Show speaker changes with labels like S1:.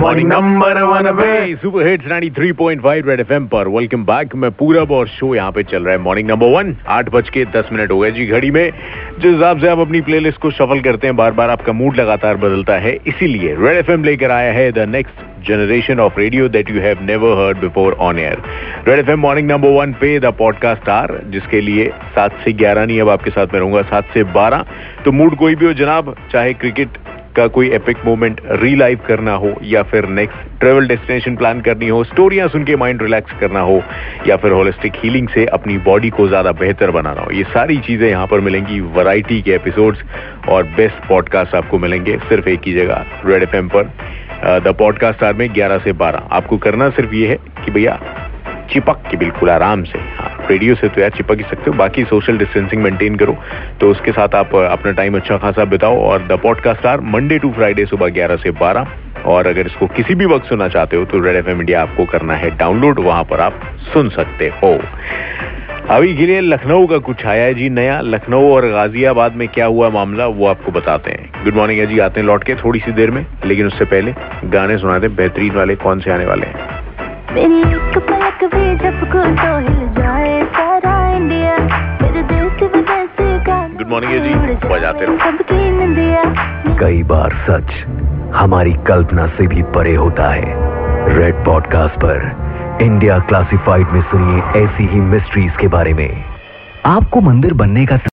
S1: Morning number one पे super hits 93.5 Red FM पर। Welcome back मैं पूरब और शो यहाँ पे चल रहा है। मॉर्निंग नंबर वन आठ बज के दस मिनट हो गए जी घड़ी में। जिस हिसाब से आप अपनी प्लेलिस्ट को शफल करते हैं बार बार आपका मूड लगातार बदलता है, इसीलिए रेड एफएम लेकर आया है the next generation of radio that you have never heard before on air Red F M morning number one पे द पॉडकास्ट आर जिसके लिए सात से ग्यारह नहीं, अब आपके साथ में रहूँगा सात से बारह। तो मूड कोई भी हो, जनाब, चाहे क्रिकेट का कोई एपिक मोमेंट रीलाइव करना हो या फिर नेक्स्ट ट्रेवल डेस्टिनेशन प्लान करनी हो स्टोरियाँ सुन के माइंड रिलैक्स करना हो, या फिर होलिस्टिक हीलिंग से अपनी बॉडी को ज़्यादा बेहतर बनाना हो, ये सारी चीज़ें यहाँ पर मिलेंगी वैरायटी के एपिसोड्स और बेस्ट पॉडकास्ट आपको मिलेंगे सिर्फ़ एक ही जगह रेड एफ़ पर। द पॉडकास्ट आर में 11 से 12 आपको करना सिर्फ़ ये है कि भैया चिपक के बिल्कुल आराम से हाँ। रेडियो से तो यार चिपक ही सकते हो। बाकी सोशल डिस्टेंसिंग मेंटेन करो। तो उसके साथ आप अपना टाइम अच्छा खासा बिताओ। और the podcast R Monday to Friday सुबह ग्यारह से बारह। और अगर इसको किसी भी वक्त सुनना चाहते हो तो रेड एफ़ इंडिया आपको करना है डाउनलोड वहाँ पर आप सुन सकते हो। अभी के लिए लखनऊ का कुछ आया है जी नया। लखनऊ और गाजियाबाद में क्या हुआ मामला, वो आपको बताते हैं। गुड मॉर्निंग जी, आते हैं लौट के थोड़ी सी देर में। लेकिन उससे पहले गाने सुनाते बेहतरीन वाले, कौन से आने वाले हैं? मॉर्निंग है जी बजाते रहो।
S2: कई बार सच, हमारी कल्पना से भी परे होता है। रेड पॉडकास्ट पर इंडिया क्लासिफाइड में सुनिए ऐसी ही मिस्ट्रीज के बारे में। आपको मंदिर बनने का